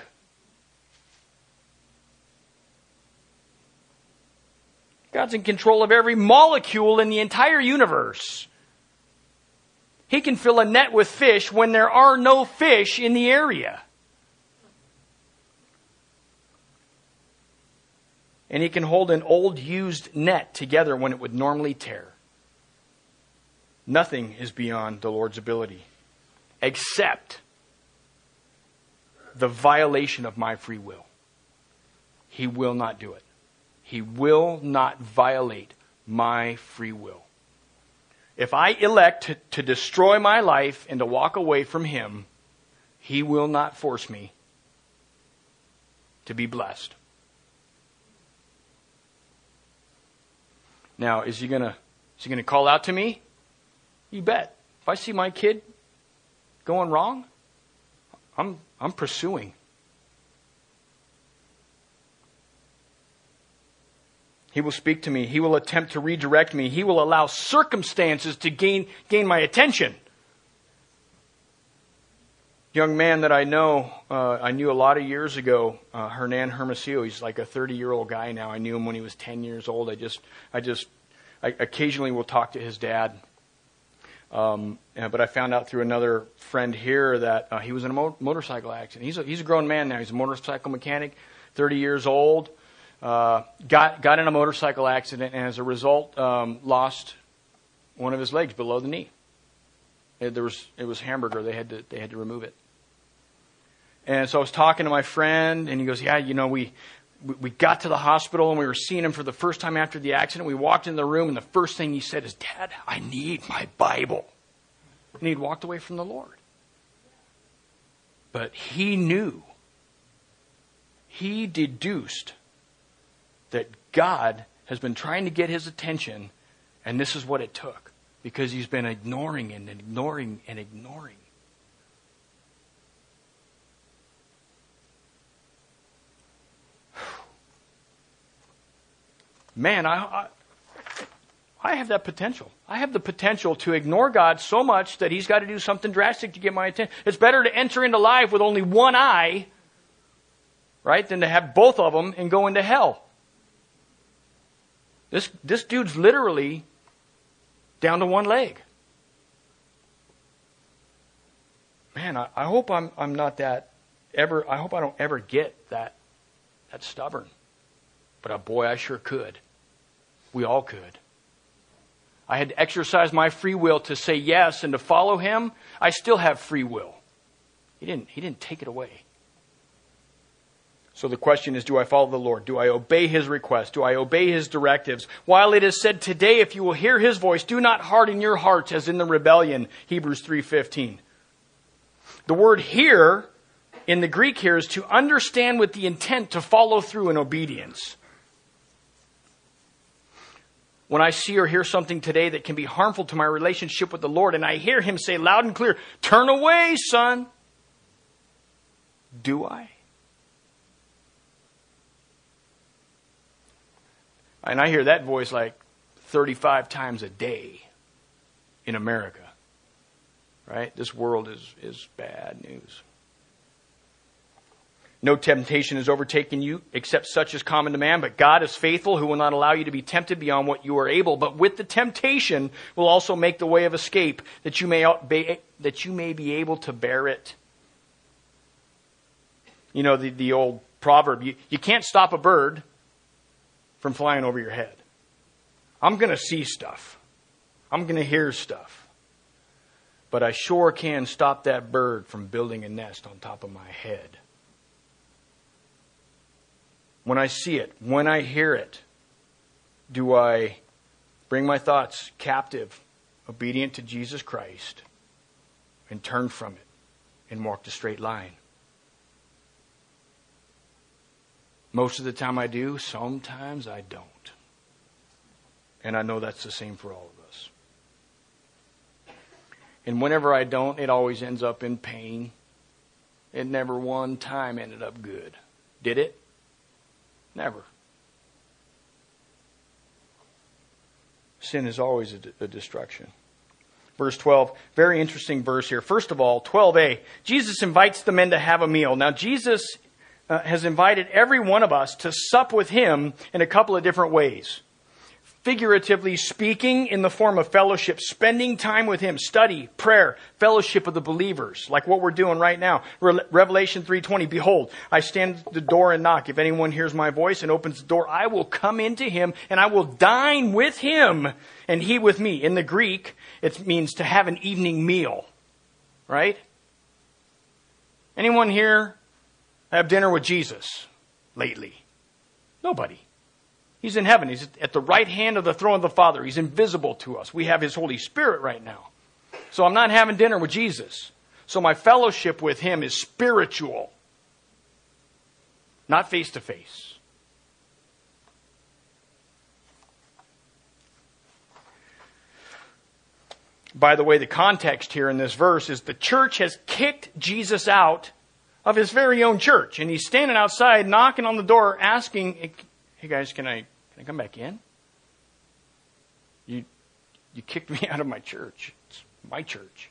God's in control of every molecule in the entire universe. He can fill a net with fish when there are no fish in the area. And he can hold an old used net together when it would normally tear. Nothing is beyond the Lord's ability except the violation of my free will. He will not do it. He will not violate my free will. If I elect to, destroy my life and to walk away from Him, He will not force me to be blessed. Now, is he gonna is he gonna call out to me? You bet. If I see my kid going wrong, I'm I'm pursuing. He will speak to me. He will attempt to redirect me. He will allow circumstances to gain, gain my attention. Young man that I know, uh, I knew a lot of years ago, uh, Hernan Hermosillo. He's like a 30 year old guy now. I knew him when he was 10 years old. I just, I just, I occasionally will talk to his dad. Um, but I found out through another friend here that uh, he was in a mo- motorcycle accident. He's a, he's a grown man now. He's a motorcycle mechanic, 30 years old. Uh, got got in a motorcycle accident, and as a result, um, lost one of his legs below the knee. It, there was it was hamburger. They had to they had to remove it. And so I was talking to my friend, and he goes, Yeah, you know, we, we got to the hospital and we were seeing him for the first time after the accident. We walked in the room, and the first thing he said is, Dad, I need my Bible. And he'd walked away from the Lord. But he knew, he deduced that God has been trying to get his attention, and this is what it took because he's been ignoring and ignoring and ignoring. Man, I, I, I have that potential. I have the potential to ignore God so much that He's got to do something drastic to get my attention. It's better to enter into life with only one eye, right, than to have both of them and go into hell. This, this dude's literally down to one leg. Man, I, I hope I'm, I'm not that ever, I hope I don't ever get that, that stubborn. But uh, boy, I sure could. We all could. I had to exercise my free will to say yes and to follow him. I still have free will. He didn't, he didn't take it away. So the question is, do I follow the Lord? Do I obey his request? Do I obey his directives? While it is said today, if you will hear his voice, do not harden your hearts as in the rebellion, Hebrews 3.15. The word hear in the Greek here is to understand with the intent to follow through in obedience. When I see or hear something today that can be harmful to my relationship with the Lord, and I hear Him say loud and clear, Turn away, son. Do I? And I hear that voice like 35 times a day in America. Right? This world is, is bad news. No temptation has overtaken you except such as common to man, but God is faithful who will not allow you to be tempted beyond what you are able, but with the temptation will also make the way of escape that you may be, that you may be able to bear it. You know the, the old proverb, you, you can't stop a bird from flying over your head. I'm going to see stuff. I'm going to hear stuff. But I sure can stop that bird from building a nest on top of my head when I see it, when I hear it, do I bring my thoughts captive, obedient to Jesus Christ, and turn from it and walk the straight line? Most of the time I do, sometimes I don't. And I know that's the same for all of us. And whenever I don't, it always ends up in pain. It never one time ended up good. Did it? Never. Sin is always a, destruction. Verse 12, very interesting verse here. First of all, 12a, Jesus invites the men to have a meal. Now, Jesus uh, has invited every one of us to sup with him in a couple of different ways figuratively speaking, in the form of fellowship, spending time with Him, study, prayer, fellowship of the believers, like what we're doing right now. Re- Revelation 3.20, Behold, I stand at the door and knock. If anyone hears my voice and opens the door, I will come into him and I will dine with him and he with me. In the Greek, it means to have an evening meal, right? Anyone here have dinner with Jesus lately? Nobody. He's in heaven. He's at the right hand of the throne of the Father. He's invisible to us. We have His Holy Spirit right now. So I'm not having dinner with Jesus. So my fellowship with Him is spiritual, not face to face. By the way, the context here in this verse is the church has kicked Jesus out of his very own church. And he's standing outside knocking on the door asking, Hey guys, can I can I come back in? You you kicked me *laughs* out of my church. It's my church.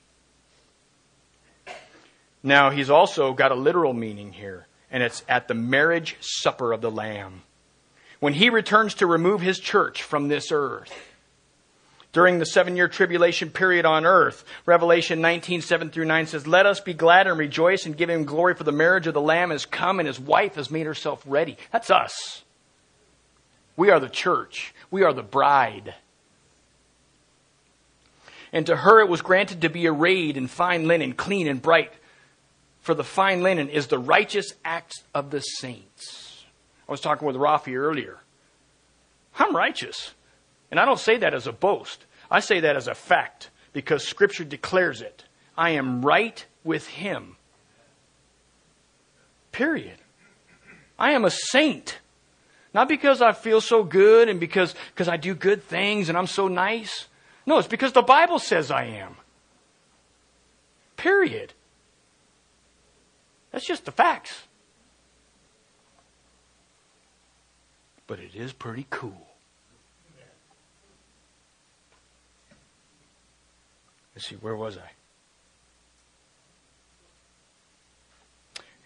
Now he's also got a literal meaning here, and it's at the marriage supper of the Lamb. When he returns to remove his church from this earth, during the seven year tribulation period on earth. Revelation 19, 7 through 9 says, Let us be glad and rejoice and give him glory, for the marriage of the Lamb has come and his wife has made herself ready. That's us. We are the church. We are the bride. And to her it was granted to be arrayed in fine linen, clean and bright. for the fine linen is the righteous acts of the saints. I was talking with Rafi earlier. I'm righteous. And I don't say that as a boast. I say that as a fact because Scripture declares it. I am right with Him. Period. I am a saint. Not because I feel so good and because, because I do good things and I'm so nice. No, it's because the Bible says I am. Period. That's just the facts. But it is pretty cool. Let's see, where was I?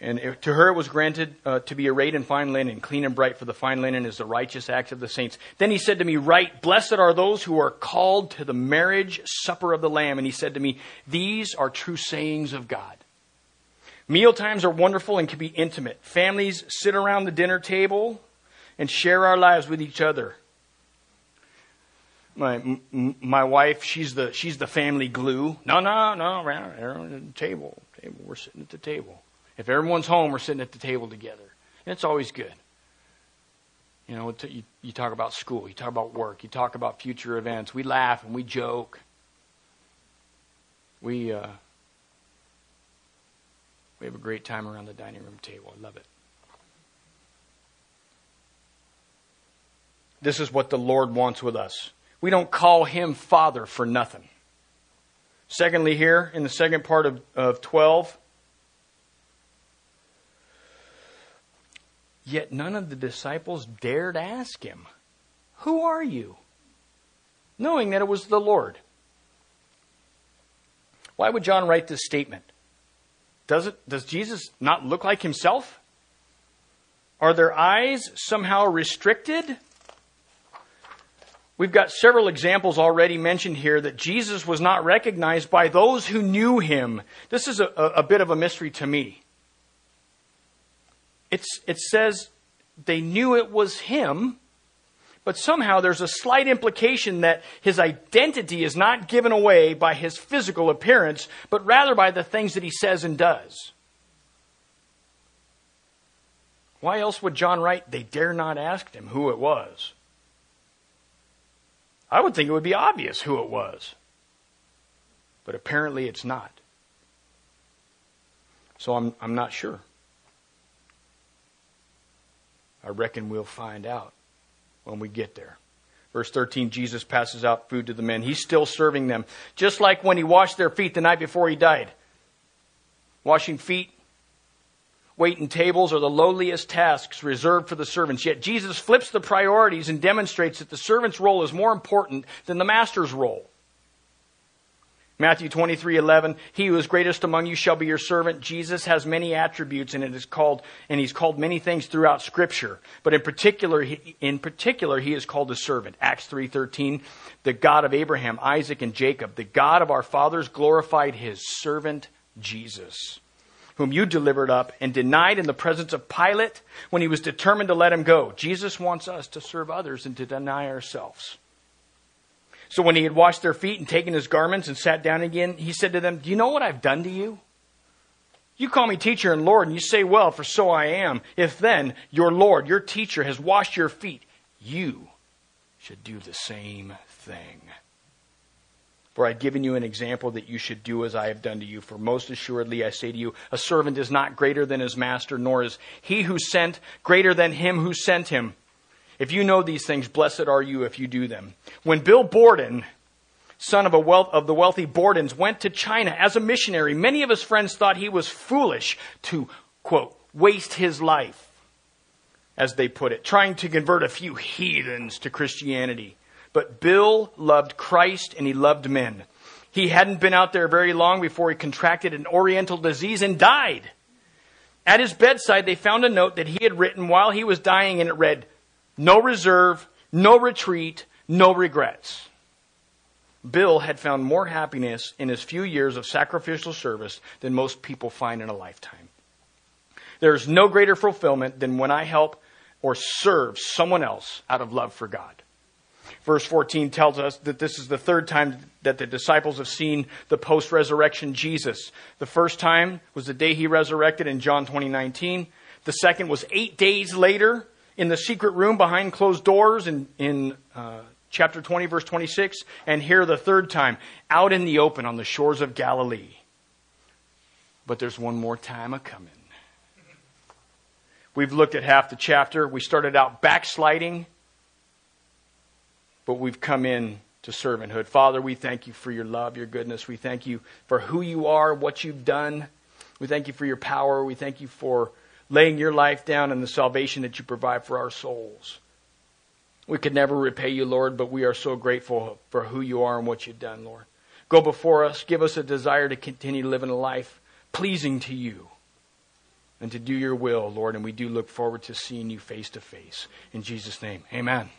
And to her it was granted uh, to be arrayed in fine linen, clean and bright, for the fine linen is the righteous acts of the saints. Then he said to me, Write, blessed are those who are called to the marriage supper of the Lamb. And he said to me, These are true sayings of God. Meal times are wonderful and can be intimate. Families sit around the dinner table and share our lives with each other. My my wife, she's the she's the family glue. No, no, no, around, around the table, table. We're sitting at the table. If everyone's home, we're sitting at the table together. And it's always good. You know, you, you talk about school, you talk about work, you talk about future events. We laugh and we joke. We, uh, we have a great time around the dining room table. I love it. This is what the Lord wants with us. We don't call him Father for nothing. Secondly, here in the second part of, of 12, Yet none of the disciples dared ask him, Who are you? knowing that it was the Lord. Why would John write this statement? Does, it, does Jesus not look like himself? Are their eyes somehow restricted? We've got several examples already mentioned here that Jesus was not recognized by those who knew him. This is a, a bit of a mystery to me it's, it says they knew it was him, but somehow there's a slight implication that his identity is not given away by his physical appearance, but rather by the things that he says and does. Why else would John write, they dare not ask him who it was? I would think it would be obvious who it was. But apparently it's not. So I'm, I'm not sure. I reckon we'll find out when we get there. Verse 13, Jesus passes out food to the men. He's still serving them, just like when he washed their feet the night before he died. Washing feet, waiting tables are the lowliest tasks reserved for the servants. Yet Jesus flips the priorities and demonstrates that the servant's role is more important than the master's role. Matthew 23, 11, he who is greatest among you shall be your servant. Jesus has many attributes and it is called, and he's called many things throughout scripture. But in particular, in particular, he is called a servant. Acts 3.13, the God of Abraham, Isaac, and Jacob, the God of our fathers glorified his servant Jesus, whom you delivered up and denied in the presence of Pilate when he was determined to let him go. Jesus wants us to serve others and to deny ourselves. So when he had washed their feet and taken his garments and sat down again, he said to them, Do you know what I've done to you? You call me teacher and Lord, and you say, Well, for so I am. If then your Lord, your teacher, has washed your feet, you should do the same thing. For I've given you an example that you should do as I have done to you. For most assuredly I say to you, a servant is not greater than his master, nor is he who sent greater than him who sent him. If you know these things, blessed are you if you do them. When Bill Borden, son of, a wealth, of the wealthy Bordens, went to China as a missionary, many of his friends thought he was foolish to, quote, waste his life, as they put it, trying to convert a few heathens to Christianity. But Bill loved Christ and he loved men. He hadn't been out there very long before he contracted an oriental disease and died. At his bedside, they found a note that he had written while he was dying, and it read, no reserve, no retreat, no regrets. Bill had found more happiness in his few years of sacrificial service than most people find in a lifetime. There's no greater fulfillment than when I help or serve someone else out of love for God. Verse 14 tells us that this is the third time that the disciples have seen the post resurrection Jesus. The first time was the day he resurrected in John 2019. The second was eight days later in the secret room behind closed doors in, in uh, chapter 20, verse 26. And here the third time, out in the open on the shores of Galilee. But there's one more time a coming. We've looked at half the chapter. We started out backsliding but we've come in to servanthood. Father, we thank you for your love, your goodness. We thank you for who you are, what you've done. We thank you for your power. We thank you for laying your life down and the salvation that you provide for our souls. We could never repay you, Lord, but we are so grateful for who you are and what you've done, Lord. Go before us. Give us a desire to continue living a life pleasing to you and to do your will, Lord. And we do look forward to seeing you face to face. In Jesus' name, amen.